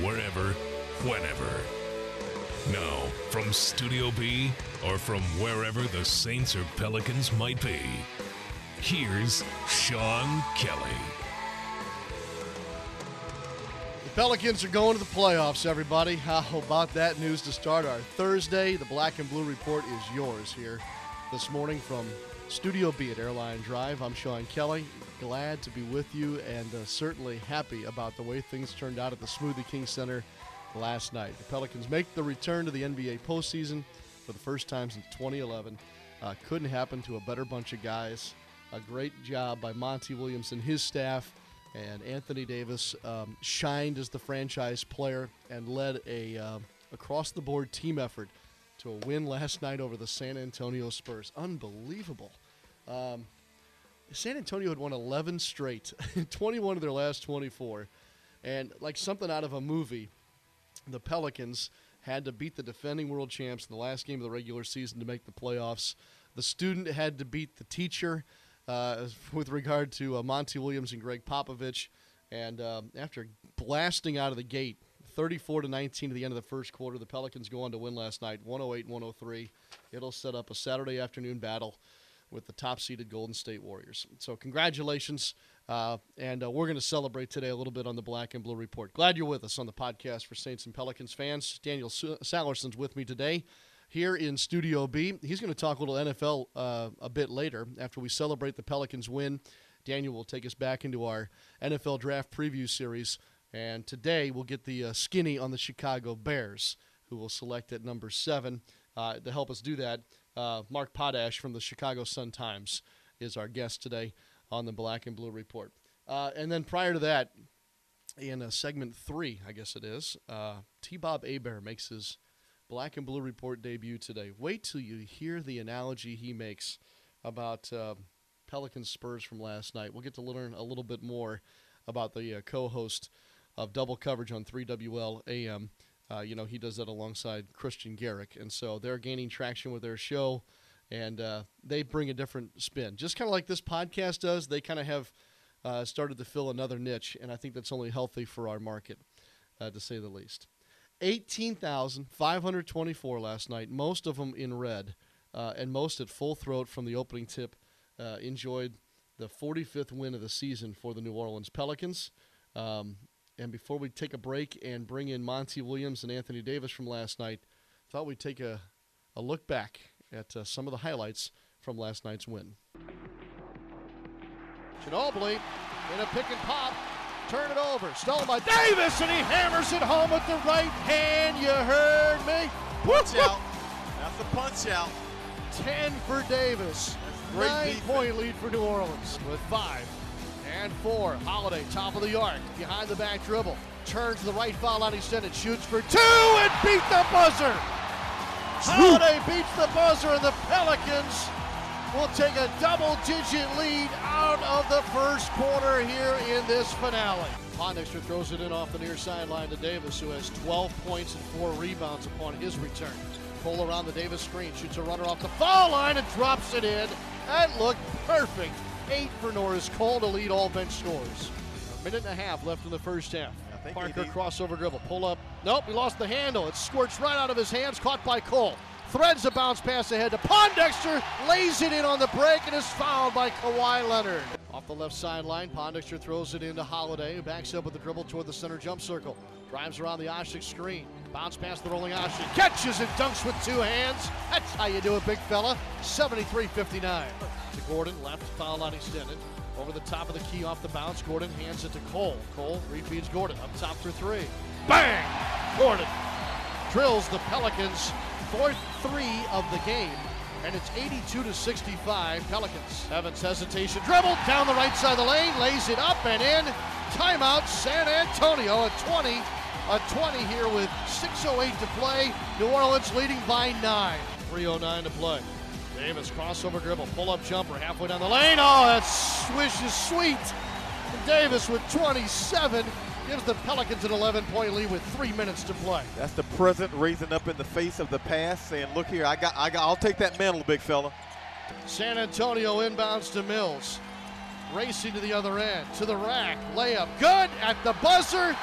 wherever, whenever. Now, from Studio B or from wherever the Saints or Pelicans might be, here's Sean Kelly. The Pelicans are going to the playoffs, everybody. How about that news to start our Thursday? The Black and Blue Report is yours here this morning from Studio B at Airline Drive. I'm Sean Kelly. Glad to be with you and uh, certainly happy about the way things turned out at the Smoothie King Center last night. The Pelicans make the return to the NBA postseason for the first time since 2011. Uh, couldn't happen to a better bunch of guys. A great job by Monty Williams and his staff. And Anthony Davis um, shined as the franchise player and led a uh, across the board team effort to a win last night over the San Antonio Spurs. Unbelievable. Um, San Antonio had won 11 straight, 21 of their last 24. And like something out of a movie, the Pelicans had to beat the defending world champs in the last game of the regular season to make the playoffs. The student had to beat the teacher uh, with regard to uh, Monty Williams and Gregg Popovich. And um, after blasting out of the gate, 34 to 19 at the end of the first quarter, the Pelicans go on to win last night, 108-103. It'll set up a Saturday afternoon battle with the top-seeded Golden State Warriors. So congratulations, uh, and uh, we're going to celebrate today a little bit on the Black and Blue Report. Glad you're with us on the podcast for Saints and Pelicans fans. Daniel Sallerson's with me today here in Studio B. He's going to talk a little NFL uh, a bit later after we celebrate the Pelicans win. Daniel will take us back into our NFL draft preview series. And today we'll get the uh, skinny on the Chicago Bears, who will select at number seven. Uh, to help us do that, uh, Mark Potash from the Chicago Sun Times is our guest today on the Black and Blue Report. Uh, and then prior to that, in uh, segment three, I guess it is, uh, T. Bob Hebert makes his Black and Blue Report debut today. Wait till you hear the analogy he makes about uh, Pelicans Spurs from last night. We'll get to learn a little bit more about the co-host of double coverage on 3WL AM. Uh, you know, he does that alongside Christian Garic, and so they're gaining traction with their show, and uh, they bring a different spin, just kind of like this podcast does. They kind of have uh, started to fill another niche, and I think that's only healthy for our market, uh, to say the least. 18,524 last night, most of them in red, uh, and most at full throat from the opening tip. Uh, enjoyed the 45th win of the season for the New Orleans Pelicans. Um, and before we take a break and bring in Monty Williams and Anthony Davis from last night, I thought we'd take a, a look back at uh, some of the highlights from last night's win. Ginobili in a pick and pop, turn it over, stolen by Davis, and he hammers it home with the right hand. You heard me. Punch out. That's the punch out. 10 for Davis. Nine defense. point lead for New Orleans with five and four. Holiday, top of the arc, behind the back dribble. Turns the right foul line extended, shoots for two and beat the buzzer. Holiday beats the buzzer, and the Pelicans will take a double digit lead out of the first quarter here in this finale. Pondexter throws it in off the near sideline to Davis, who has 12 points and four rebounds upon his return. Pull around the Davis screen, shoots a runner off the foul line and drops it in. That looked perfect eight for Norris Cole to lead all bench scores. A minute and a half left in the first half. Parker crossover dribble, pull up. Nope, he lost the handle. It squirts right out of his hands, caught by Cole. Threads a bounce pass ahead to Pondexter, lays it in on the break, and is fouled by Kawhi Leonard. Off the left sideline, Pondexter throws it into Holiday, who backs up with the dribble toward the center jump circle. Drives around the Asik screen. Bounce past the rolling Asik. Catches and dunks with two hands. That's how you do it, big fella. 73-59. To Gordon, left foul line extended. Over the top of the key off the bounce. Gordon hands it to Cole. Cole refeeds Gordon up top for three. Bang! Gordon drills the Pelicans fourth three of the game. And it's 82 to 65 Pelicans. Evans hesitation dribble down the right side of the lane, lays it up and in. Timeout San Antonio at 20. A 20 here with 6.08 to play. New Orleans leading by 9. 3.09 to play. Davis crossover dribble, pull up jumper halfway down the lane. Oh, that swish is sweet. And Davis with 27 gives the Pelicans an 11 point lead with three minutes to play. That's the present raising up in the face of the past, saying, "Look here, I got, I got, I'll take that mantle, big fella." San Antonio inbounds to Mills. Racing to the other end, to the rack. Layup good at the buzzer.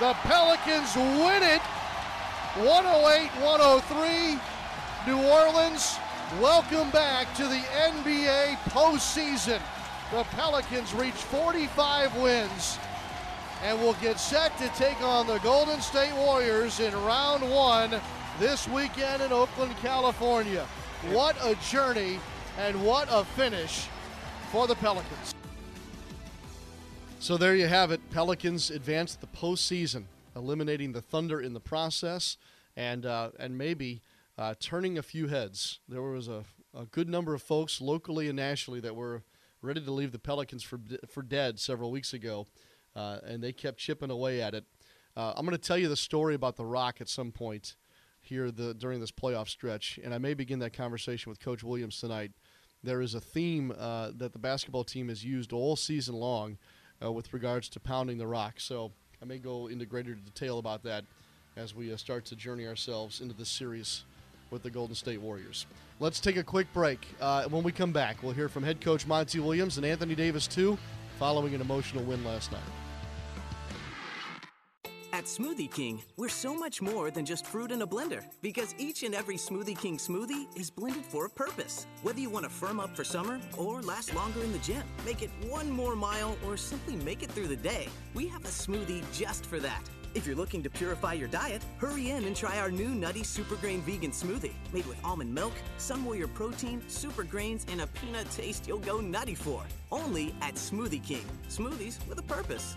The Pelicans win it 108 103. New Orleans, welcome back to the NBA postseason. The Pelicans reach 45 wins and will get set to take on the Golden State Warriors in round one this weekend in Oakland, California. What a journey and what a finish for the Pelicans. So there you have it. Pelicans advance the postseason, eliminating the Thunder in the process, and uh, and maybe uh, turning a few heads. There was a, a good number of folks locally and nationally that were ready to leave the Pelicans for for dead several weeks ago, uh, and they kept chipping away at it. Uh, I'm going to tell you the story about the Rock at some point here the, during this playoff stretch, and I may begin that conversation with Coach Williams tonight. There is a theme uh, that the basketball team has used all season long uh, with regards to pounding the rock. So I may go into greater detail about that as we uh, start to journey ourselves into this series with the Golden State Warriors. Let's take a quick break. Uh, when we come back, we'll hear from head coach Monty Williams and Anthony Davis, too, following an emotional win last night. At Smoothie King, we're so much more than just fruit in a blender because each and every Smoothie King smoothie is blended for a purpose. Whether you want to firm up for summer or last longer in the gym, make it one more mile, or simply make it through the day, we have a smoothie just for that. If you're looking to purify your diet, hurry in and try our new Nutty Super Grain Vegan Smoothie. Made with almond milk, Sun Warrior protein, super grains, and a peanut taste you'll go nutty for. Only at Smoothie King. Smoothies with a purpose.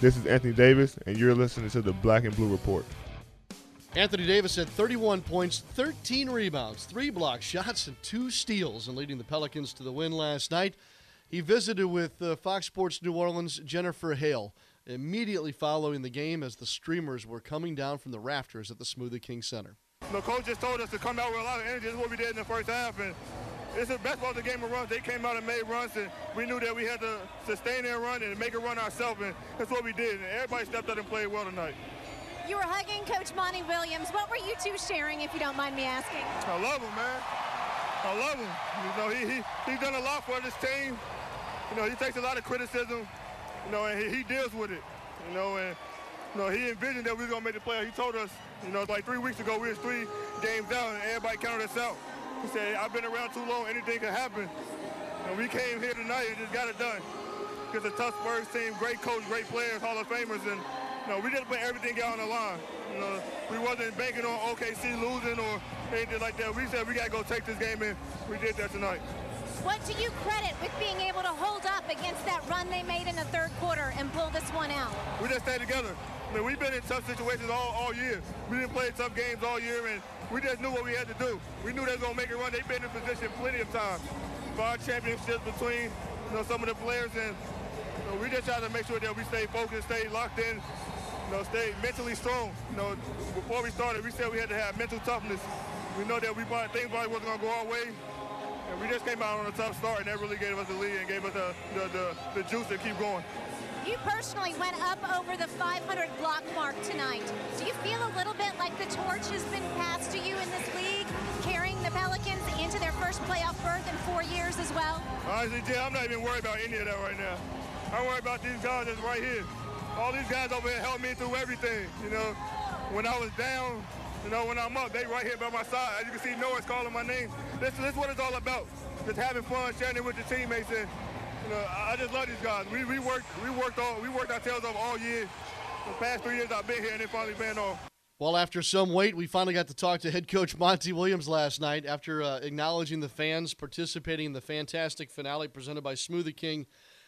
This is Anthony Davis, and you're listening to the Black and Blue Report. Anthony Davis had 31 points, 13 rebounds, three block shots, and two steals, and leading the Pelicans to the win last night. He visited with uh, Fox Sports New Orleans' Jennifer Hale immediately following the game as the streamers were coming down from the rafters at the Smoothie King Center. The coach just told us to come out with a lot of energy. This is what we did in the first half, and it's a basketball the game of runs. They came out and made runs, and we knew that we had to sustain their run and make a run ourselves, and that's what we did. And everybody stepped up and played well tonight. You were hugging Coach Monty Williams. What were you two sharing, if you don't mind me asking? I love him, man. I love him. You know, he, he he's done a lot for this team. You know, he takes a lot of criticism. You know, and he, he deals with it. You know, and you know, he envisioned that we were gonna make the playoffs. He told us, you know, like three weeks ago, we was three games out, and everybody counted us out. He said, I've been around too long, anything can happen. And we came here tonight and just got it done. Because a tough Spurs team, great coach, great players, Hall of Famers, and you know, we just put everything out on the line. You know, we wasn't banking on OKC losing or anything like that. We said we gotta go take this game, and we did that tonight. What do you credit with being able to hold up against that run they made in the third quarter and pull this one out? We just stayed together. I mean, we've been in tough situations all, all year. We didn't play tough games all year, and we just knew what we had to do. We knew they were going to make a run. They've been in position plenty of times. Five championships between you know, some of the players, and you know, we just try to make sure that we stay focused, stay locked in, you know, stay mentally strong. You know, before we started, we said we had to have mental toughness. We know that we thought things probably wasn't going to go our way, and we just came out on a tough start, and that really gave us the lead and gave us the, the, the, the juice to keep going. You personally went up over the 500 block mark tonight. Do you feel a little bit like the torch has been passed to you in this league, carrying the Pelicans into their first playoff berth in four years as well? Honestly, Jay, I'm not even worried about any of that right now. I'm worried about these guys that's right here. All these guys over here helped me through everything. You know, when I was down, you know, when I'm up, they right here by my side. As you can see, Norris calling my name. This, this is what it's all about. Just having fun, sharing it with the teammates, and you know, I just love these guys. We, we worked we worked all we worked our tails off all year. The past three years I've been here, and it finally been off. Well, after some wait, we finally got to talk to head coach Monty Williams last night after uh, acknowledging the fans participating in the fantastic finale presented by Smoothie King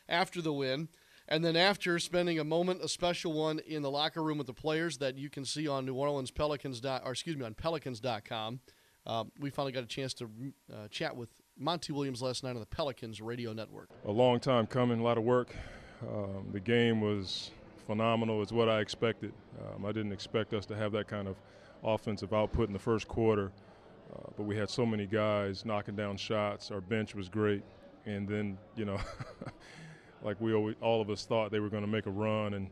after the win. And then after spending a moment, a special one in the locker room with the players that you can see on New Orleans Pelicans, or excuse me, on Pelicans.com, uh, we finally got a chance to uh, chat with Monty Williams last night on the Pelicans radio network. A long time coming, a lot of work. Um, the game was phenomenal. It's what I expected. Um, I didn't expect us to have that kind of offensive output in the first quarter, uh, but we had so many guys knocking down shots. Our bench was great, and then you know, like we always, all of us thought they were going to make a run, and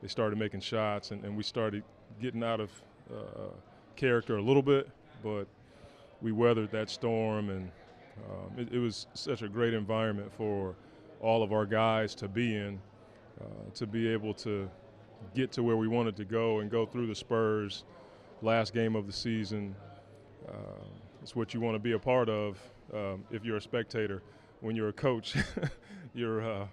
they started making shots, and, and we started getting out of uh, character a little bit, but we weathered that storm and um, it, it, was such a great environment for all of our guys to be in, uh, to be able to get to where we wanted to go and go through the Spurs last game of the season. Uh, it's what you want to be a part of um, if you're a spectator. When you're a coach, you're uh,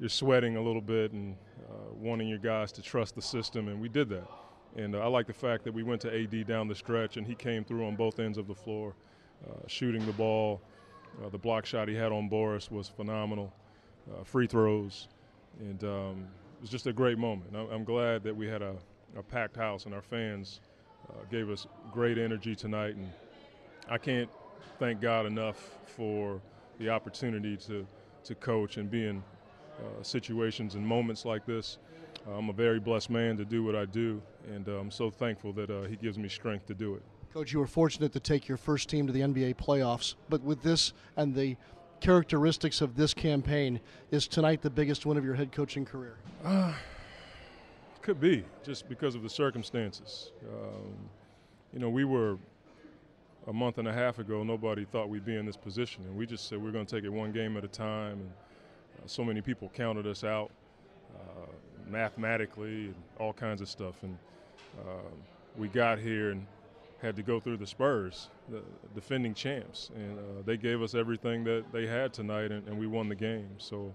you're sweating a little bit and uh, wanting your guys to trust the system, and we did that. And uh, I like the fact that we went to AD down the stretch, and he came through on both ends of the floor. Uh, shooting the ball. Uh, the block shot he had on Boris was phenomenal. Uh, free throws, and um, it was just a great moment. I'm glad that we had a, a packed house and our fans gave us great energy tonight. And I can't thank God enough for the opportunity to, to coach and be in uh, situations and moments like this. Uh, I'm a very blessed man to do what I do, and uh, I'm so thankful that he gives me strength to do it. Coach, you were fortunate to take your first team to the NBA playoffs, but with this and the characteristics of this campaign, is tonight the biggest win of your head coaching career? Uh, could be, just because of the circumstances. Um, you know, we were a month and a half ago, nobody thought we'd be in this position, and we just said we're going to take it one game at a time. And uh, so many people counted us out uh, mathematically and all kinds of stuff, and uh, we got here and had to go through the Spurs, the defending champs, and uh, they gave us everything that they had tonight, and, and, we won the game. So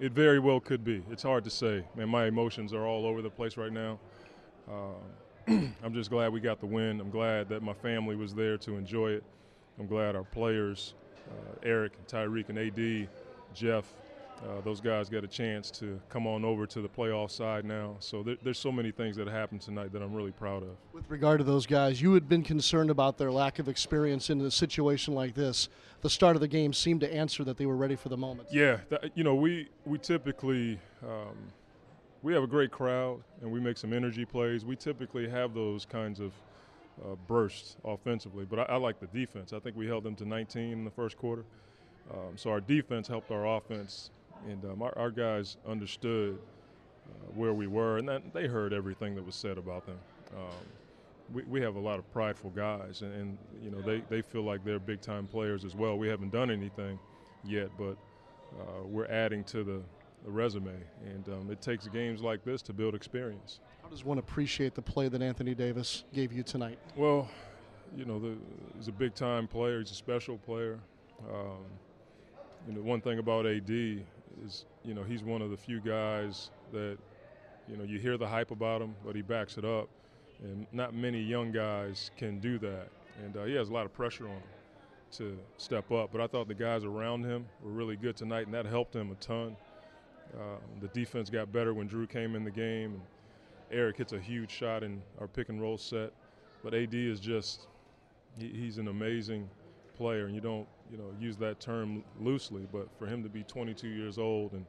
it very well could be. It's hard to say. Man, my emotions are all over the place right now. Uh, I'm just glad we got the win. I'm glad that my family was there to enjoy it. I'm glad our players, uh, Eric, Tyreke, and AD, Jeff, uh, those guys got a chance to come on over to the playoff side now. So there, there's so many things that happened tonight that I'm really proud of. With regard to those guys, you had been concerned about their lack of experience in a situation like this. The start of the game seemed to answer that they were ready for the moment. Yeah, that, you know, we we typically um, we have a great crowd and we make some energy plays. We typically have those kinds of uh, bursts offensively, but I, I like the defense. I think we held them to 19 in the first quarter. Um, so our defense helped our offense and um, our, our, guys understood uh, where we were, and that, they heard everything that was said about them. Um, we, we have a lot of prideful guys, and, and, you know they, they feel like they're big time players as well. We haven't done anything yet, but uh, we're adding to the, the resume, and um, it takes games like this to build experience. How does one appreciate the play that Anthony Davis gave you tonight? Well, you know, the, he's a big time player. He's a special player. Um, you know, one thing about AD is, you know, he's one of the few guys that, you know, you hear the hype about him, but he backs it up. And not many young guys can do that. And uh, he has a lot of pressure on him to step up. But I thought the guys around him were really good tonight, and that helped him a ton. Uh, the defense got better when Drew came in the game. And, Eric hits a huge shot in our pick and roll set, but AD is just he, he's an amazing player, and you don't you know use that term loosely, but for him to be 22 years old and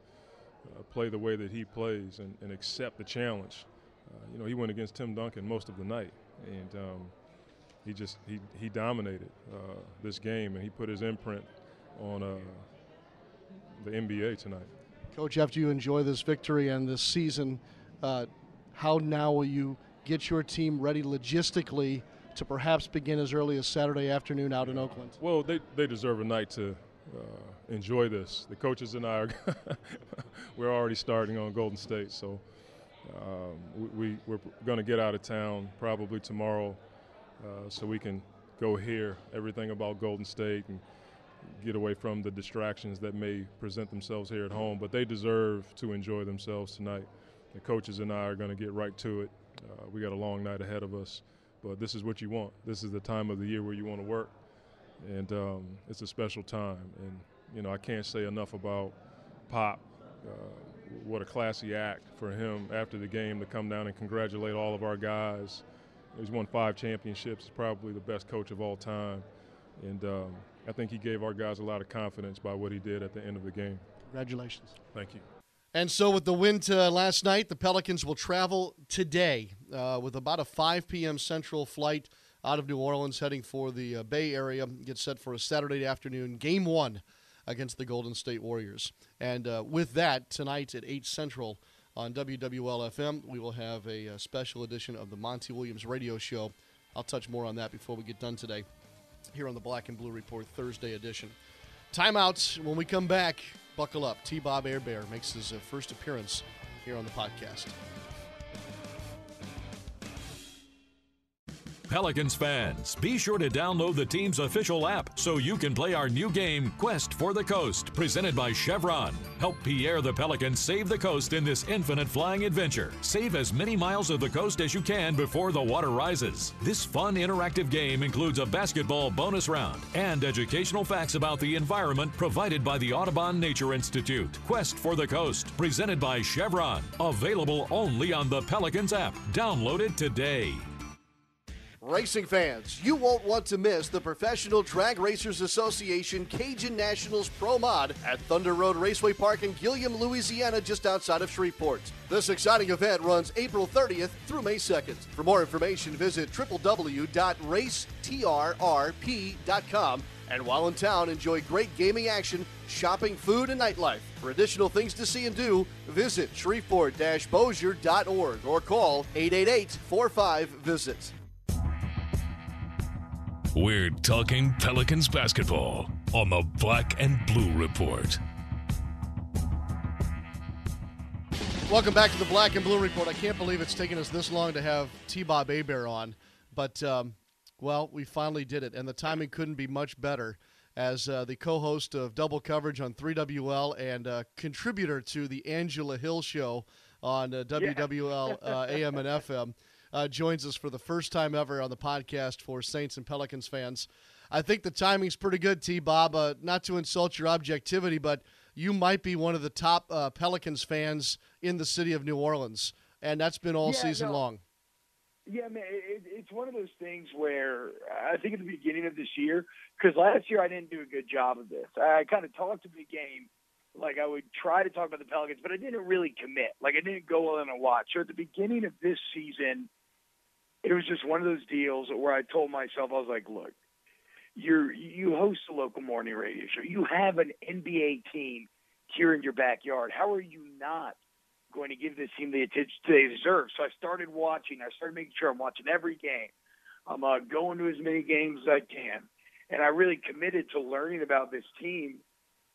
uh, play the way that he plays and, and accept the challenge, uh, you know he went against Tim Duncan most of the night, and um, he just he he dominated uh, this game, and he put his imprint on uh, the NBA tonight. Coach, after you enjoy this victory and this season, uh, how now will you get your team ready logistically to perhaps begin as early as Saturday afternoon out in Oakland? Well, they, they deserve a night to uh, enjoy this. The coaches and I are we're already starting on Golden State, so um, we, we are going to get out of town probably tomorrow, uh, so we can go hear everything about Golden State and get away from the distractions that may present themselves here at home. But they deserve to enjoy themselves tonight. The coaches and I are going to get right to it. Uh, we got a long night ahead of us, but this is what you want. This is the time of the year where you want to work, and um, it's a special time. And you know, I can't say enough about Pop. Uh, what a classy act for him after the game to come down and congratulate all of our guys. He's won five championships. He's probably the best coach of all time, and um, I think he gave our guys a lot of confidence by what he did at the end of the game. Congratulations. Thank you. And so, with the win to last night, the Pelicans will travel today uh, with about a 5 p.m. Central flight out of New Orleans, heading for the uh, Bay Area. Get set for a Saturday afternoon game one against the Golden State Warriors. And uh, with that, tonight at 8 Central on WWL FM, we will have a, a uh, special edition of the Monty Williams Radio Show. I'll touch more on that before we get done today here on the Black and Blue Report Thursday edition. Timeouts when we come back. Buckle up. T Bob Hebert makes his uh, first appearance here on the podcast. Pelicans fans, be sure to download the team's official app so you can play our new game, Quest for the Coast, presented by Chevron. Help Pierre the Pelican save the coast in this infinite flying adventure. Save as many miles of the coast as you can before the water rises. This fun, interactive game includes a basketball bonus round and educational facts about the environment provided by the Audubon Nature Institute. Quest for the Coast, presented by Chevron. Available only on the Pelicans app. Download it today. Racing fans, you won't want to miss the Professional Drag Racers Association Cajun Nationals Pro Mod at Thunder Road Raceway Park in Gilliam, Louisiana, just outside of Shreveport. This exciting event runs April 30th through May 2nd. For more information, visit www.racetrrp.com. And while in town, enjoy great gaming action, shopping, food, and nightlife. For additional things to see and do, visit shreveport-bossier.org or call 888-45-VISIT. We're talking Pelicans basketball on the Black and Blue Report. Welcome back to the Black and Blue Report. I can't believe it's taken us this long to have T Bob Hebert on, but, um, well, we finally did it, and the timing couldn't be much better as uh, the co host of Double Coverage on 3WL and uh, contributor to the Angela Hill Show on uh, WWL uh, AM and FM uh, joins us for the first time ever on the podcast for Saints and Pelicans fans. I think the timing's pretty good, T. Bob. Uh, not to insult your objectivity, but you might be one of the top uh, Pelicans fans in the city of New Orleans, and that's been all yeah, season no. long. Yeah, man, it, it's one of those things where I think at the beginning of this year, because last year I didn't do a good job of this. I kind of talked to the game, like I would try to talk about the Pelicans, but I didn't really commit. Like I didn't go in and watch. So at the beginning of this season, it was just one of those deals where I told myself, I was like, look, you're you host a local morning radio show. You have an NBA team here in your backyard. How are you not going to give this team the attention they deserve? So I started watching. I started making sure I'm watching every game. I'm uh, going to as many games as I can, and I really committed to learning about this team.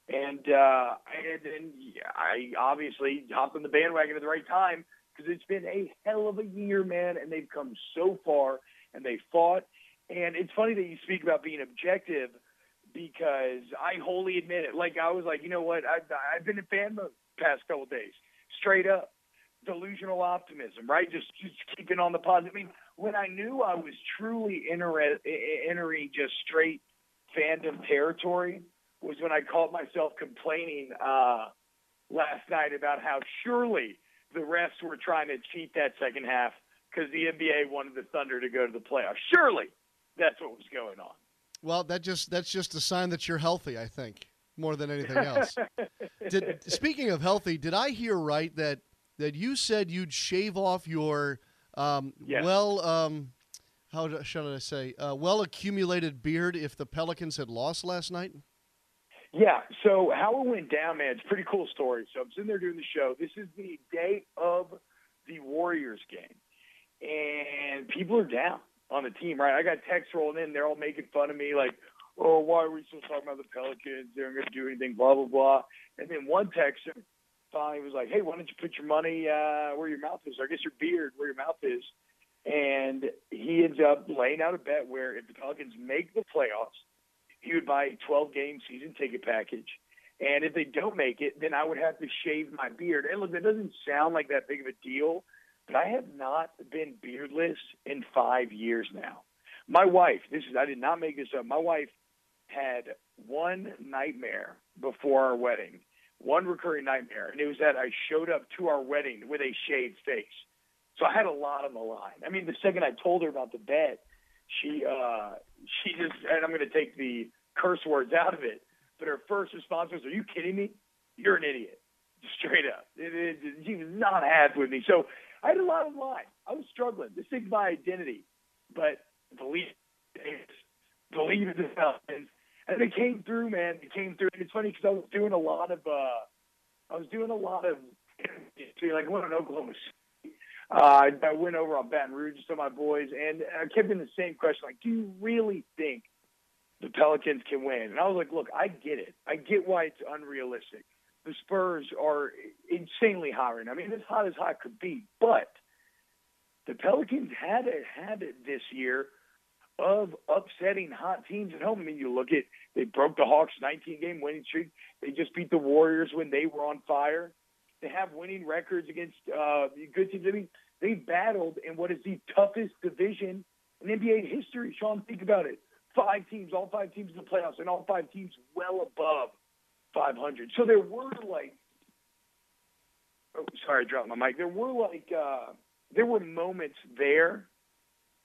And uh, and then I obviously hopped on the bandwagon at the right time because it's been a hell of a year, man, and they've come so far and they fought. And it's funny that you speak about being objective because I wholly admit it. Like I was like, you know what? I've, I've been in fan mode past couple days, straight up delusional optimism, right? Just just keeping on the positive. I mean, when I knew I was truly enter- entering just straight fandom territory was when I caught myself complaining uh, last night about how surely the refs were trying to cheat that second half because the NBA wanted the Thunder to go to the playoffs. Surely that's what was going on. Well, that just that's just a sign that you're healthy, I think, more than anything else. did, speaking of healthy, did I hear right that that you said you'd shave off your um, Yes. well, um, how should I say, uh, well accumulated beard if the Pelicans had lost last night? Yeah. So how it went down, man, it's a pretty cool story. So I'm sitting there doing the show. This is the day of the Warriors game, and people are down on the team. Right? I got texts rolling in. They're all making fun of me, like, "Oh, why are we still talking about the Pelicans? They're not going to do anything." Blah blah blah. And then one texter finally was like, "Hey, why don't you put your money uh, where your mouth is? Or I guess your beard where your mouth is." And he ends up laying out a bet where if the Pelicans make the playoffs, he would buy a 12 game season ticket package. And if they don't make it, then I would have to shave my beard. And look, that doesn't sound like that big of a deal, but I have not been beardless in five years now. My wife, this is, I did not make this up. My wife had one nightmare before our wedding, one recurring nightmare, and it was that I showed up to our wedding with a shaved face. So I had a lot on the line. I mean, the second I told her about the bet, she uh she just and I'm going to take the curse words out of it, but her first response was, "Are you kidding me? You're an idiot." Straight up, it, it, she was not happy with me. So I had a lot of line. I was struggling. This thing's my identity, but believe it, believe the Falcons, and it came through, man. It came through. And it's funny because I was doing a lot of uh I was doing a lot of like I went on Oklahoma. Uh, I went over on Baton Rouge to my boys, and I kept in the same question: like, do you really think the Pelicans can win? And I was like, look, I get it. I get why it's unrealistic. The Spurs are insanely hot. I mean, as hot as hot could be, but the Pelicans had a habit this year of upsetting hot teams at home. I mean, you look at they broke the Hawks' 19 game winning streak. They just beat the Warriors when they were on fire. They have winning records against uh, good teams. I mean, they battled in what is the toughest division in NBA history. Sean, think about it. Five teams, all five teams in the playoffs, and all five teams well above 500. So there were like, oh, sorry, I dropped my mic. There were like, uh, there were moments there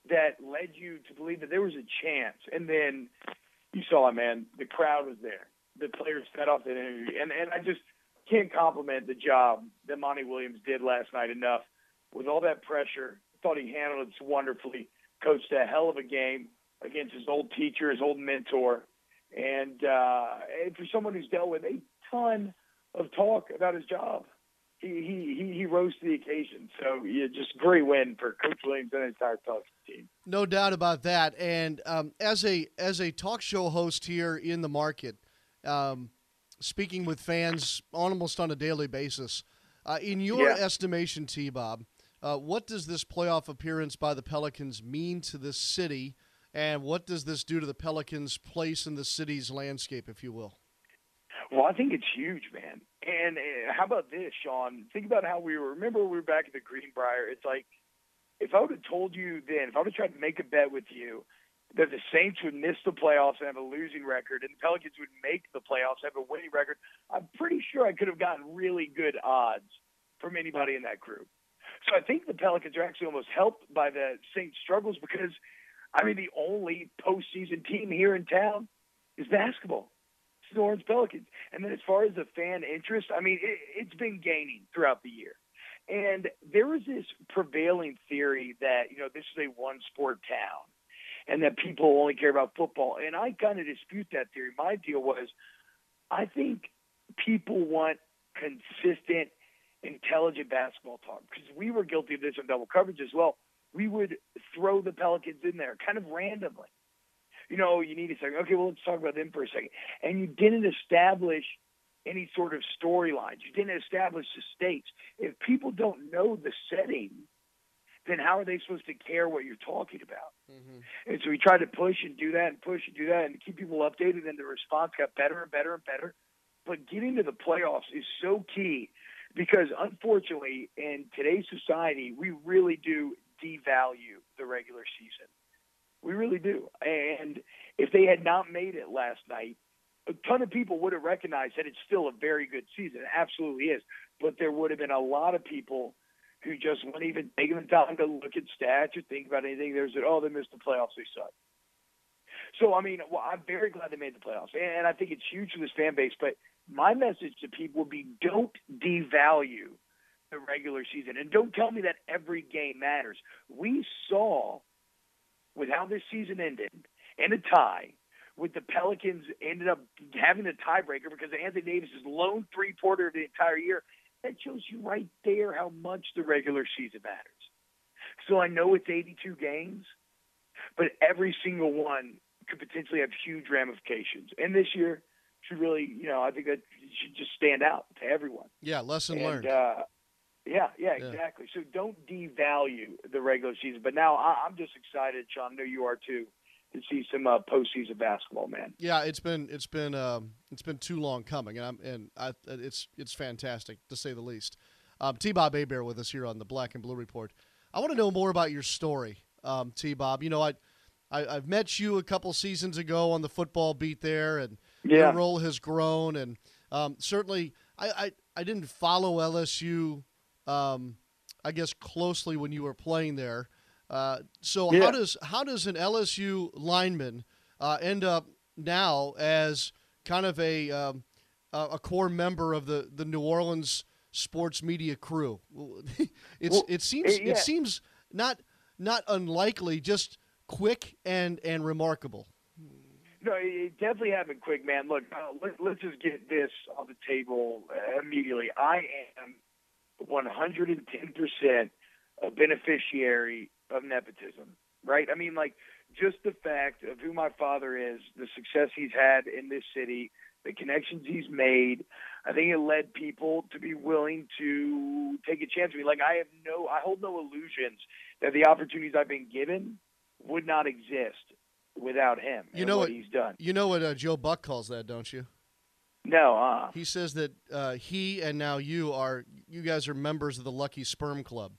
that led you to believe that there was a chance. And then you saw it, man. The crowd was there. The players fed off that energy. And, and I just can't compliment the job that Monty Williams did last night enough. With all that pressure, thought he handled it wonderfully. Coached a hell of a game against his old teacher, his old mentor. And, uh, and for someone who's dealt with a ton of talk about his job, he he he, rose to the occasion. So yeah, just great win for Coach Williams and the entire Pelicans team. No doubt about that. And um, as a as a talk show host here in the market, um, speaking with fans almost on a daily basis, uh, in your Yeah. estimation, T. Bob, uh, what does this playoff appearance by the Pelicans mean to this city, and what does this do to the Pelicans' place in the city's landscape, if you will? Well, I think it's huge, man. And uh, how about this, Sean? Think about how we were. Remember, we were back at the Greenbrier. It's like if I would have told you then, if I would have tried to make a bet with you that the Saints would miss the playoffs and have a losing record, and the Pelicans would make the playoffs have a winning record, I'm pretty sure I could have gotten really good odds from anybody in that group. So I think the Pelicans are actually almost helped by the Saints' struggles because, I mean, the only postseason team here in town is basketball. It's the Orange Pelicans. And then as far as the fan interest, I mean, it, it's been gaining throughout the year. And there was this prevailing theory that, you know, this is a one sport town and that people only care about football. And I kind of dispute that theory. My deal was I think people want consistent, intelligent basketball talk because we were guilty of this in double coverage as well. We would throw the Pelicans in there kind of randomly. You know, you need a second. Okay, well, let's talk about them for a second. And you didn't establish any sort of storylines. You didn't establish the stakes. If people don't know the setting, then how are they supposed to care what you're talking about? Mm-hmm. And so we tried to push and do that and push and do that and keep people updated, and the response got better and better and better. But getting to the playoffs is so key because, unfortunately, in today's society, we really do devalue the regular season. We really do. And if they had not made it last night, a ton of people would have recognized that it's still a very good season. It absolutely is. But there would have been a lot of people who just won't even take the time to look at stats or think about anything. There's that, oh, they missed the playoffs, they suck. So, I mean, well, I'm very glad they made the playoffs, and I think it's huge for this fan base. But my message to people would be don't devalue the regular season, and don't tell me that every game matters. We saw with how this season ended in a tie, with the Pelicans ended up having a tiebreaker because Anthony Davis lone three pointer of the entire year. That shows you right there how much the regular season matters. So I know it's 82 games, but every single one could potentially have huge ramifications. And this year should really, you know, I think that should just stand out to everyone. Yeah, lesson and, learned. Uh, yeah, yeah, exactly. So don't devalue the regular season. But now I, I'm just excited, Sean. I know you are too, to see some uh, postseason basketball, man. Yeah, it's been it's been um, it's been too long coming, and I'm and I, it's it's fantastic to say the least. Um, T. Bob Hebert with us here on the Black and Blue Report. I want to know more about your story, um, T. Bob. You know, I, I have met you a couple seasons ago on the football beat there, and Yeah. your role has grown, and um, certainly I, I I didn't follow LSU, um, I guess closely when you were playing there. Uh, so Yeah. how does how does an LSU lineman uh, end up now as kind of a um, a core member of the, the New Orleans sports media crew? it's Well, it seems eh, yeah. it seems not not unlikely, just quick and and remarkable. No, it it definitely happened quick, man. Look, uh, let, let's just get this on the table uh, immediately. I am 110% a beneficiary of nepotism, right? I mean, like, just the fact of who my father is, the success he's had in this city, the connections he's made, I think it led people to be willing to take a chance with me. Like, I have no, I hold no illusions that the opportunities I've been given would not exist without him You and know what what he's done. You know what uh, Joe Buck calls that, don't you? No, uh, He says that uh, he and now you are you guys are members of the Lucky Sperm Club.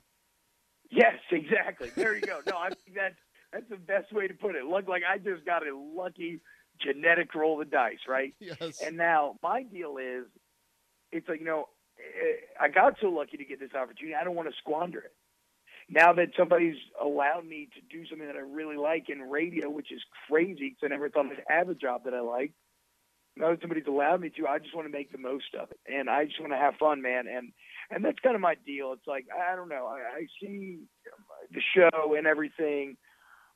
Yes, exactly. There you go. No, I think that's that's the best way to put it. Look, like I just got a lucky genetic roll of the dice, right? Yes. And now my deal is, it's like you know, eh, I got so lucky to get this opportunity. I don't want to squander it. Now that somebody's allowed me to do something that I really like in radio, which is crazy because I never thought I'd have a job that I like. Now that somebody's allowed me to, I just want to make the most of it, and I just want to have fun, man. And and that's kind of my deal. It's like I don't know. I, I see the show and everything.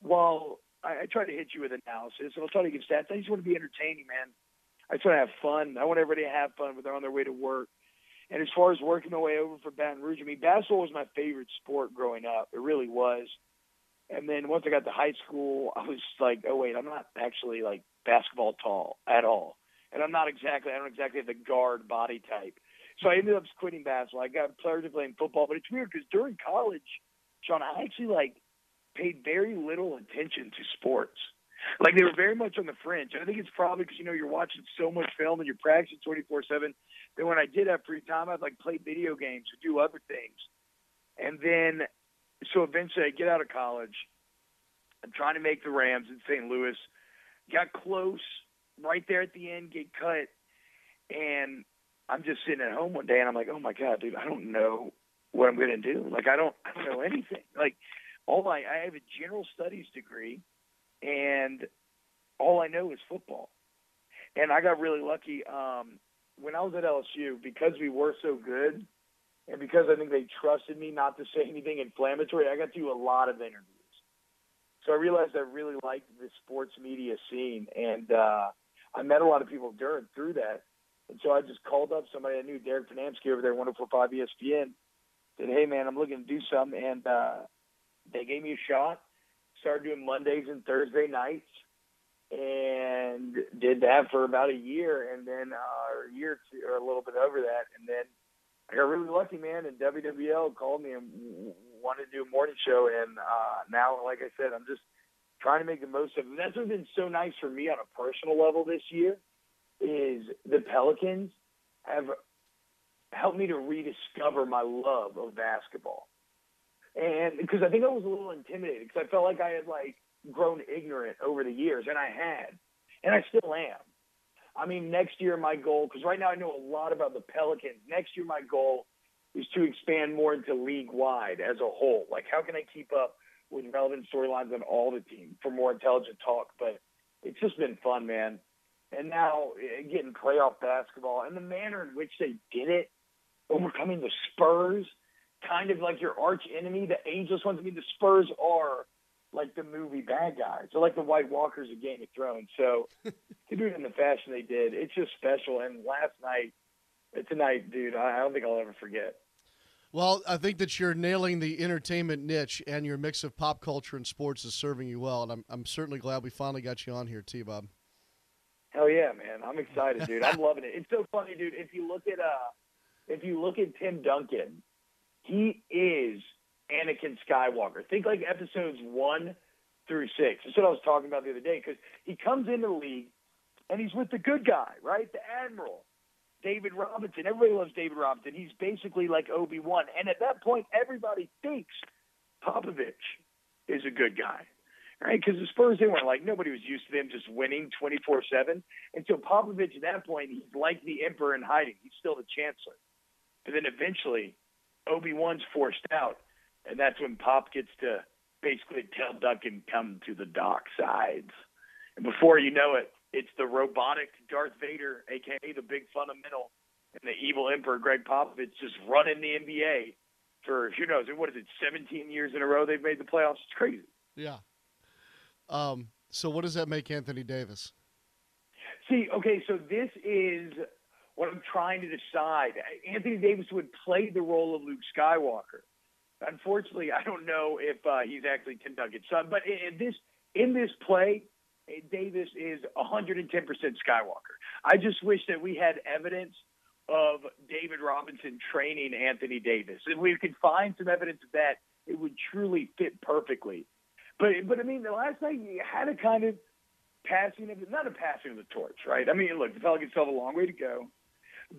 While I, I try to hit you with analysis, and I'll try to give stats. I just want to be entertaining, man. I just want to have fun. I want everybody to have fun when they're on their way to work. And as far as working my way over for Baton Rouge, I mean, basketball was my favorite sport growing up. It really was. And then once I got to high school, I was like, oh wait, I'm not actually like basketball tall at all, and I'm not exactly, I don't exactly have the guard body type. So I ended up quitting basketball. I got pleasure playing football, but it's weird because during college, Sean, I actually like paid very little attention to sports. Like they were very much on the fringe. And I think it's probably because you know you're watching so much film and you're practicing 24 seven. That when I did have free time, I'd like play video games or do other things. And then, so eventually, I get out of college. I'm trying to make the Rams in St. Louis. Got close, right there at the end, get cut, and I'm just sitting at home one day, and I'm like, oh my god, dude, I don't know what I'm gonna do. Like I don't, I don't know anything. Like all I, I have a general studies degree, and all I know is football. And I got really lucky um, when I was at LSU because we were so good, and because I think they trusted me not to say anything inflammatory. I got to do a lot of interviews. So I realized I really liked the sports media scene, and uh, I met a lot of people during through that. And so I just called up somebody I knew, Derek Finansky over there, 104.5 ESPN. Said, "Hey man, I'm looking to do something," and uh, they gave me a shot. Started doing Mondays and Thursday nights, and did that for about a year, and then uh, or a year or, two, or a little bit over that, and then I got really lucky, man. And WWL called me and wanted to do a morning show, and uh, now, like I said, I'm just trying to make the most of it. That's what's been so nice for me on a personal level this year is the Pelicans have helped me to rediscover my love of basketball. And because I think I was a little intimidated because I felt like I had like grown ignorant over the years, and I had, and I still am. I mean, next year my goal, because right now I know a lot about the Pelicans. Next year my goal is to expand more into league wide as a whole. Like, how can I keep up with relevant storylines on all the team for more intelligent talk? But it's just been fun, man. And now eh, getting playoff basketball and the manner in which they did it, overcoming the Spurs, kind of like your arch enemy, the Angels ones. I mean, the Spurs are like the movie bad guys. They're like the White Walkers of Game of Thrones. So to do it in the fashion they did, it's just special. And last night, tonight, dude, I don't think I'll ever forget. Well, I think that you're nailing the entertainment niche, and your mix of pop culture and sports is serving you well. And I'm, I'm certainly glad we finally got you on here, T Bob. Hell yeah, man! I'm excited, dude. I'm loving it. It's so funny, dude. If you look at uh, if you look at Tim Duncan, he is Anakin Skywalker. Think like episodes one through six. That's what I was talking about the other day because he comes into the league and he's with the good guy, right? The Admiral, David Robinson. Everybody loves David Robinson. He's basically like Obi Wan. And at that point, everybody thinks Popovich is a good guy, right? Because the Spurs, they weren't like, nobody was used to them just winning 24 7. And so Popovich, at that point, he's like the Emperor in hiding. He's still the Chancellor. But then eventually, Obi Wan's forced out, and that's when Pop gets to basically tell Duncan, come to the dark sides. And before you know it, it's the robotic Darth Vader, aka the big fundamental, and the evil Emperor Gregg Popovich just running the NBA for who knows what is it, 17 years in a row they've made the playoffs. It's crazy. Yeah. Um, so what does that make Anthony Davis? See, okay, so this is what I'm trying to decide. Anthony Davis would play the role of Luke Skywalker. Unfortunately, I don't know if uh, he's actually Duncan's son, but in this in this play, Davis is 110% Skywalker. I just wish that we had evidence of David Robinson training Anthony Davis. If we could find some evidence of that, it would truly fit perfectly. But but I mean, the last night you had a kind of passing of not a passing of the torch, right? I mean, look, the Pelicans still have a long way to go.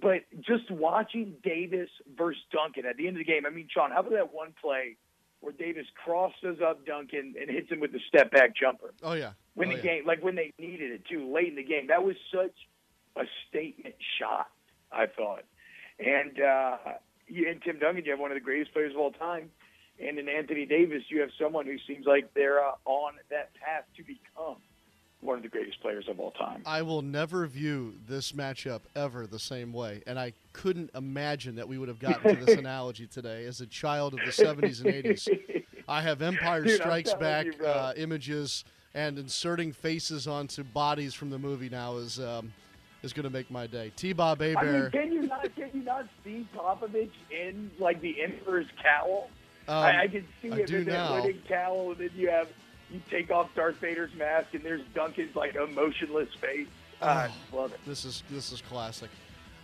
But just watching Davis versus Duncan at the end of the game, I mean, Sean, how about that one play where Davis crosses up Duncan and hits him with the step back jumper? Oh yeah, When oh, the yeah. game, like when they needed it too, late in the game. That was such a statement shot, I thought. And uh, you, and Tim Duncan, you have one of the greatest players of all time. And in Anthony Davis, you have someone who seems like they're uh, on that path to become one of the greatest players of all time. I will never view this matchup ever the same way, and I couldn't imagine that we would have gotten to this analogy today. As a child of the 70s and 80s, I have Empire Dude, Strikes Back you, uh, images, and inserting faces onto bodies from the movie now is um, is going to make my day. T. Bob I mean, can you not can you not see Popovich in like the Emperor's cowl? Um, I, I can see I it do in that now. winning cowl, and then you have you take off Darth Vader's mask, and there's Duncan's like emotionless face. I Oh, love it. This is this is classic.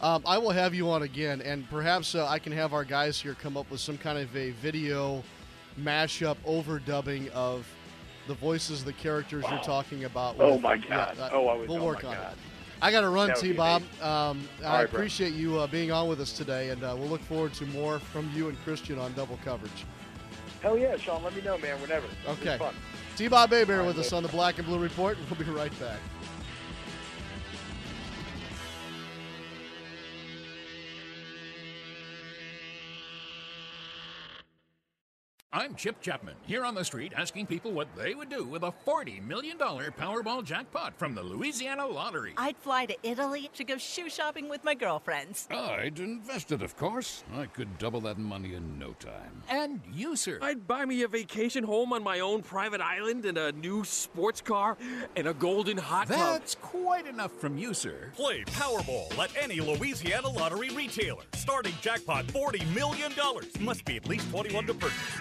Um, I will have you on again, and perhaps uh, I can have our guys here come up with some kind of a video mashup overdubbing of the voices of the characters you're talking about. Oh, with- my yeah, God. uh, Oh, I would- We'll oh, work my on God. it. I got to run, T Bob. Um, I right, bro. appreciate you uh, being on with us today, and uh, we'll look forward to more from you and Christian on double coverage. Hell yeah, Sean. Let me know, man. Whenever. Okay. T. Bob All right, with us on the Black and Blue Report. We'll be right back. I'm Chip Chapman, here on the street asking people what they would do with a $40 million Powerball jackpot from the Louisiana Lottery. I'd fly to Italy to go shoe shopping with my girlfriends. I'd invest it, of course. I could double that money in no time. And you, sir? I'd buy me a vacation home on my own private island and a new sports car and a golden hot tub. That's quite enough from you, sir. Play Powerball at any Louisiana lottery retailer. Starting jackpot $40 million. Must be at least 21 to purchase.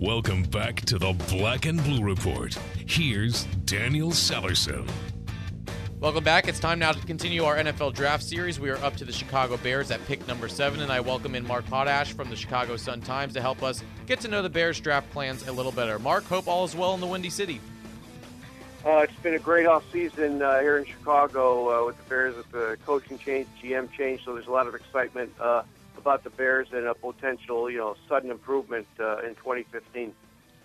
Welcome back to the Black and Blue Report. Here's Daniel Sallerson. Welcome back. It's time now to continue our NFL draft series. We are up to the Chicago Bears at pick number seven, and I welcome in Mark Potash from the Chicago Sun Times to help us get to know the Bears draft plans a little better. Mark, hope all is well in the Windy City. Uh, it's been a great off season uh, here in Chicago uh, with the Bears, with the coaching change, GM change. So there's a lot of excitement uh, about the Bears and a potential, you know, sudden improvement uh, in 2015.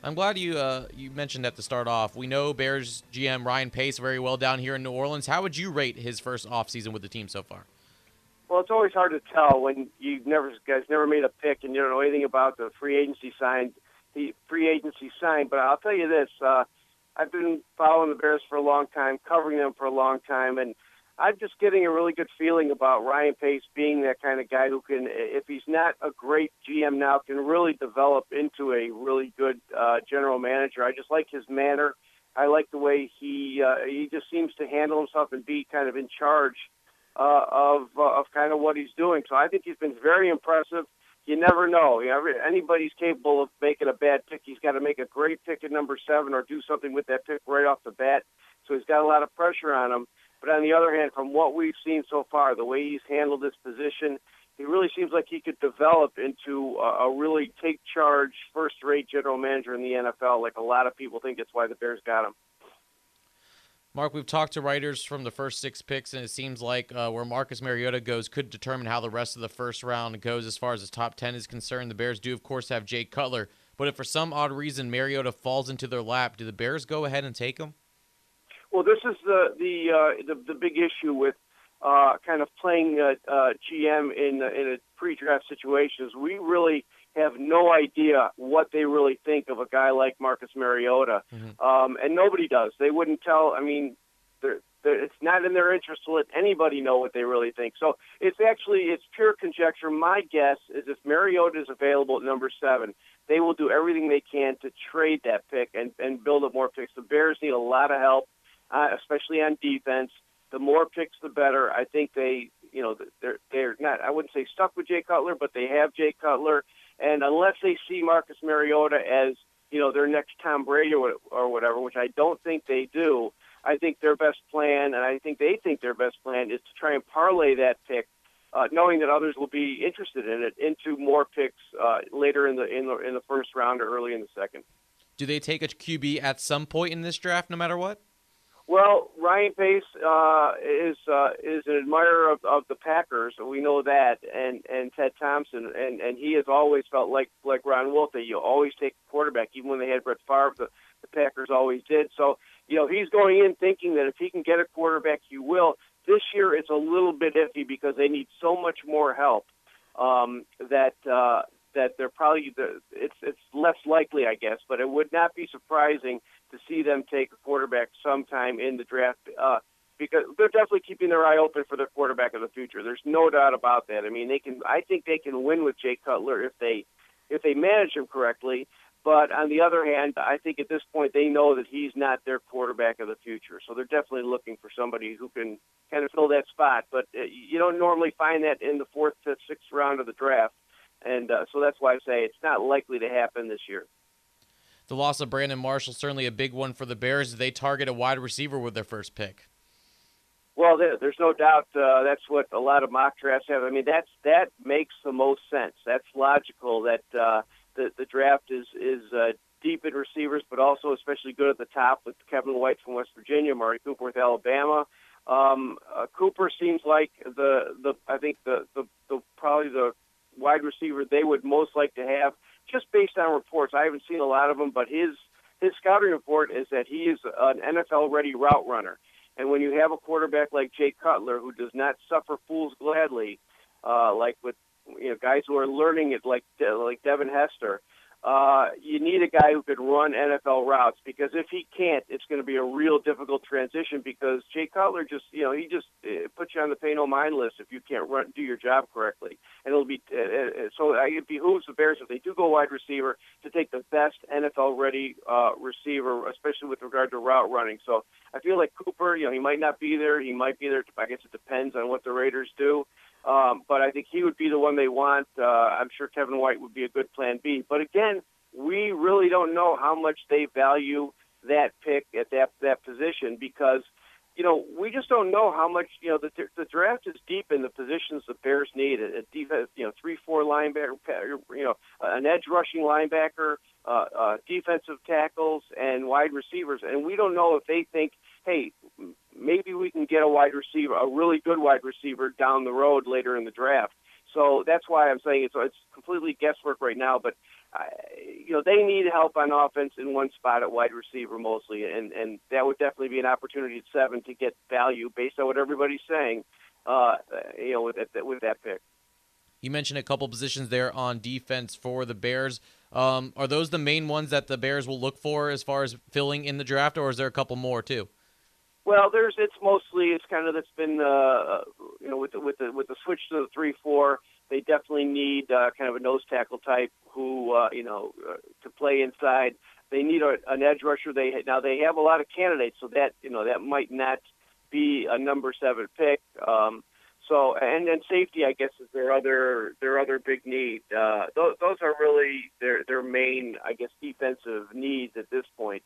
I'm glad you uh, you mentioned that to start off. We know Bears GM Ryan Pace very well down here in New Orleans. How would you rate his first offseason with the team so far? Well, it's always hard to tell when you never guys never made a pick and you don't know anything about the free agency signed, the free agency signed. But I'll tell you this: uh, I've been following the Bears for a long time, covering them for a long time, and I'm just getting a really good feeling about Ryan Pace being that kind of guy who can, if he's not a great GM now, can really develop into a really good uh, general manager. I just like his manner. I like the way he uh, he just seems to handle himself and be kind of in charge uh, of uh, of kind of what he's doing. So I think he's been very impressive. You never know. You know, anybody's capable of making a bad pick. He's got to make a great pick at number seven or do something with that pick right off the bat. So he's got a lot of pressure on him. But on the other hand, from what we've seen so far, the way he's handled this position, he really seems like he could develop into a, really take charge, first rate general manager in the NFL. Like a lot of people think that's why the Bears got him. Mark, we've talked to writers from the first six picks, and it seems like uh, where Marcus Mariota goes could determine how the rest of the first round goes as far as his top 10 is concerned. The Bears do, of course, have Jay Cutler, but if for some odd reason Mariota falls into their lap, do the Bears go ahead and take him? Well, this is the the uh, the, the big issue with uh, kind of playing uh, uh, GM in in a pre-draft situation is We really have no idea what they really think of a guy like Marcus Mariota, mm-hmm. um, and nobody does. They wouldn't tell. I mean, they're, they're, it's not in their interest to let anybody know what they really think. So it's actually it's pure conjecture. My guess is if Mariota is available at number seven, they will do everything they can to trade that pick and and build up more picks. The Bears need a lot of help uh, especially on defense. The more picks, the better. I think they, you know, they're they're not. I wouldn't say stuck with Jay Cutler, but they have Jay Cutler, and unless they see Marcus Mariota as you know their next Tom Brady or, or whatever, which I don't think they do. I think their best plan, and I think they think their best plan, is to try and parlay that pick uh, knowing that others will be interested in it, into more picks uh, later in the in the in the first round or early in the second. Do they take a QB at some point in this draft, no matter what? Well, Ryan Pace uh, is uh, is an admirer of, of the Packers. We know that, and and Ted Thompson, and and he has always felt like like Ron Wolf that you always take a quarterback, even when they had Brett Favre. The, the Packers always did. So you know he's going in thinking that if he can get a quarterback, he will. This year it's a little bit iffy because they need so much more help um, that uh, that they're probably it's it's less likely, I guess. But it would not be surprising to see them take a quarterback sometime in the draft uh, because they're definitely keeping their eye open for their quarterback of the future. There's no doubt about that. I mean, they can. I think they can win with Jay Cutler if they if they manage him correctly. But on the other hand, I think at this point they know that he's not their quarterback of the future. So they're definitely looking for somebody who can kind of fill that spot. But uh, you don't normally find that in the fourth, fifth, sixth round of the draft. And uh, so that's why I say it's not likely to happen this year. The loss of Brandon Marshall certainly a big one for the Bears. They target a wide receiver with their first pick. Well, there's no doubt uh, that's what a lot of mock drafts have. I mean, that's that makes the most sense. That's logical. That uh, the the draft is is uh, deep in receivers, but also especially good at the top with Kevin White from West Virginia, Amari Cooper with Alabama. Um, uh, Cooper seems like the the I think the, the the probably the wide receiver they would most like to have just based on reports. I haven't seen a lot of them, but his his scouting report is that he is an NFL ready route runner. And when you have a quarterback like Jay Cutler who does not suffer fools gladly, uh, like with you know guys who are learning it like like Devin Hester, uh, you need a guy who could run NFL routes because if he can't, it's going to be a real difficult transition because Jay Cutler just, you know, he just uh, puts you on the pay no mind list if you can't run do your job correctly. And it'll be uh, uh so it behooves the Bears if they do go wide receiver to take the best NFL ready uh, receiver, especially with regard to route running. So I feel like Cooper, you know, he might not be there. He might be there. I guess it depends on what the Raiders do. Um, but I think he would be the one they want. Uh, I'm sure Kevin White would be a good plan B. But again, we really don't know how much they value that pick at that that position because you know, we just don't know how much. You know, the the draft is deep in the positions the Bears need. A, a defense, you know, three four linebacker, you know, an edge rushing linebacker, uh, uh, defensive tackles, and wide receivers. And we don't know if they think, hey, maybe we can get a wide receiver, a really good wide receiver down the road later in the draft. So that's why I'm saying it's it's completely guesswork right now. But you know, they need help on offense in one spot at wide receiver mostly, and and that would definitely be an opportunity at seven to get value based on what everybody's saying. Uh, you know, with that with that pick. You mentioned a couple positions there on defense for the Bears. Um, are those the main ones that the Bears will look for as far as filling in the draft, or is there a couple more too? Well, there's it's mostly it's kind of that's been uh, you know with the, with the with the switch to the three four they definitely need uh, kind of a nose tackle type who uh, you know uh, to play inside. They need a, an edge rusher. They now they have a lot of candidates, so that you know that might not be a number seven pick. Um, so and then safety, I guess, is their other their other big need. Uh, those, those are really their their main, I guess, defensive needs at this point.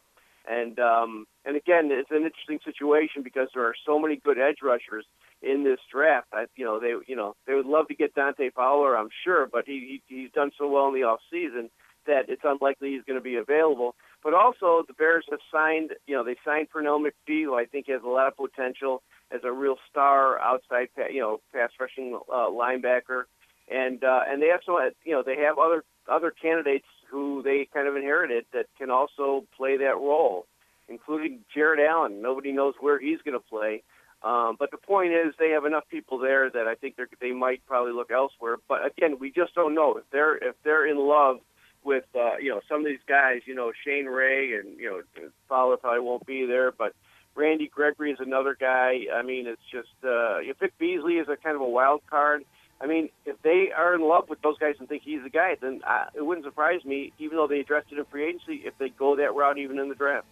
And um, and again, it's an interesting situation because there are so many good edge rushers in this draft. I, you know, they you know they would love to get Dante Fowler, I'm sure, but he, he he's done so well in the off season that it's unlikely he's going to be available. But also, the Bears have signed, you know, they signed Pernell McPhee, who I think has a lot of potential as a real star outside, you know, pass rushing uh, linebacker, and uh, and they also, you know, they have other other candidates who they kind of inherited that can also play that role, including Jared Allen. Nobody knows where he's going to play. Um, but the point is, they have enough people there that I think they might probably look elsewhere. But again, we just don't know if they're if they're in love with uh, you know some of these guys. You know Shane Ray and you know Fowler probably won't be there, but Randy Gregory is another guy. I mean, it's just uh, Vic Beasley is a kind of a wild card. I mean, if they are in love with those guys and think he's the guy, then uh, it wouldn't surprise me, even though they addressed it in free agency, if they go that route even in the draft.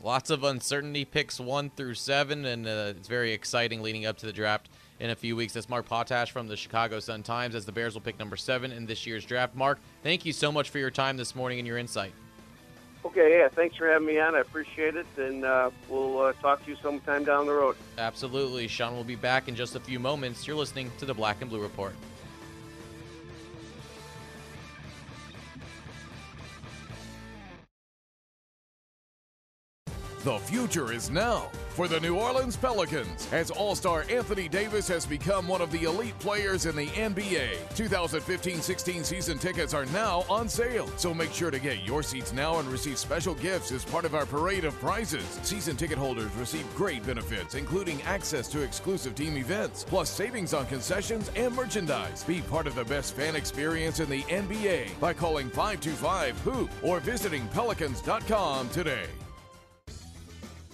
Lots of uncertainty picks one through seven, and uh, it's very exciting leading up to the draft in a few weeks. That's Mark Potash from the Chicago Sun Times as the Bears will pick number seven in this year's draft. Mark, thank you so much for your time this morning and your insight. Okay, yeah, thanks for having me on. I appreciate it, and uh, we'll uh, talk to you sometime down the road. Absolutely. Sean will be back in just a few moments. You're listening to the Black and Blue Report. The future is now for the New Orleans Pelicans as All Star Anthony Davis has become one of the elite players in the NBA. 2015 16 season tickets are now on sale, so make sure to get your seats now and receive special gifts as part of our parade of prizes. Season ticket holders receive great benefits, including access to exclusive team events, plus savings on concessions and merchandise. Be part of the best fan experience in the NBA by calling 525 Hoop or visiting Pelicans.com today.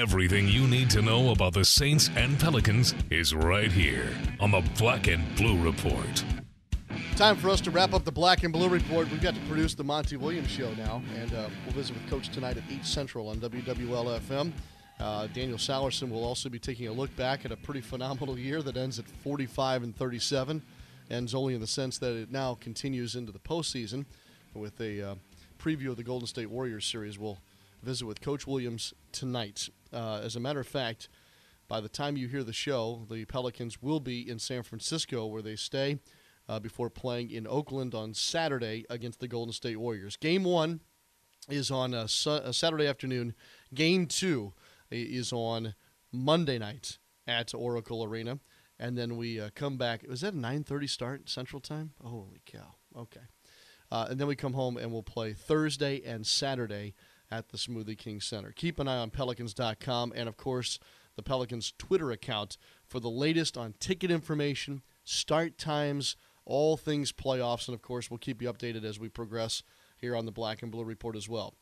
Everything you need to know about the Saints and Pelicans is right here on the Black and Blue Report. Time for us to wrap up the Black and Blue Report. We've got to produce the Monty Williams Show now, and uh, we'll visit with Coach tonight at 8 Central on WWL FM. Uh, Daniel Sallerson will also be taking a look back at a pretty phenomenal year that ends at 45 and 37. Ends only in the sense that it now continues into the postseason with a uh, preview of the Golden State Warriors series. We'll visit with Coach Williams tonight. Uh, as a matter of fact, by the time you hear the show, the Pelicans will be in San Francisco where they stay uh, before playing in Oakland on Saturday against the Golden State Warriors. Game one is on a, su- a Saturday afternoon. Game two is on Monday night at Oracle Arena. And then we uh, come back. Was that a 9:30 start Central Time? Holy cow! Okay, uh, and then we come home and we'll play Thursday and Saturday at the Smoothie King Center. Keep an eye on Pelicans.com and, of course, the Pelicans Twitter account for the latest on ticket information, start times, all things playoffs, and, of course, we'll keep you updated as we progress here on the Black and Blue Report as well.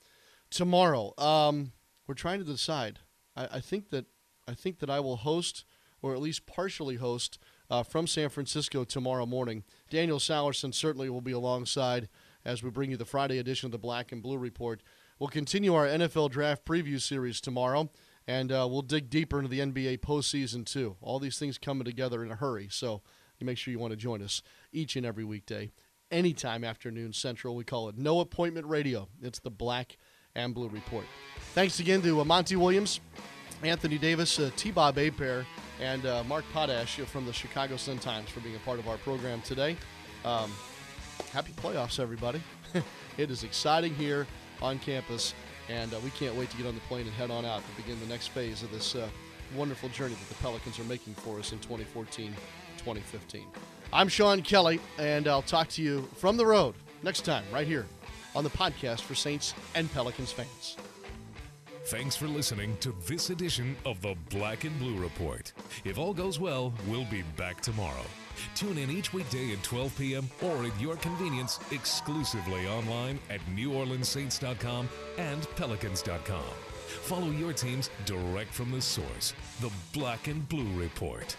Tomorrow, um, we're trying to decide. I, I think that I think that I will host or at least partially host uh, from San Francisco tomorrow morning. Daniel Sallerson certainly will be alongside as we bring you the Friday edition of the Black and Blue Report. We'll continue our NFL Draft preview series tomorrow, and uh, we'll dig deeper into the NBA postseason too. All these things coming together in a hurry, so you make sure you want to join us each and every weekday, anytime afternoon Central. We call it No Appointment Radio. It's the Black and Blue Report. Thanks again to Monty Williams, Anthony Davis, uh, T. Bob Hebert, and uh, Mark Potash from the Chicago Sun Times for being a part of our program today. Um, happy playoffs, everybody. it is exciting here on campus, and uh, we can't wait to get on the plane and head on out to begin the next phase of this uh, wonderful journey that the Pelicans are making for us in 2014 2015. I'm Sean Kelly, and I'll talk to you from the road next time, right here on the podcast for Saints and Pelicans fans. Thanks for listening to this edition of the Black and Blue Report. If all goes well, we'll be back tomorrow. Tune in each weekday at 12 p.m. or at your convenience exclusively online at NewOrleansSaints.com and Pelicans.com. Follow your teams direct from the source, the Black and Blue Report.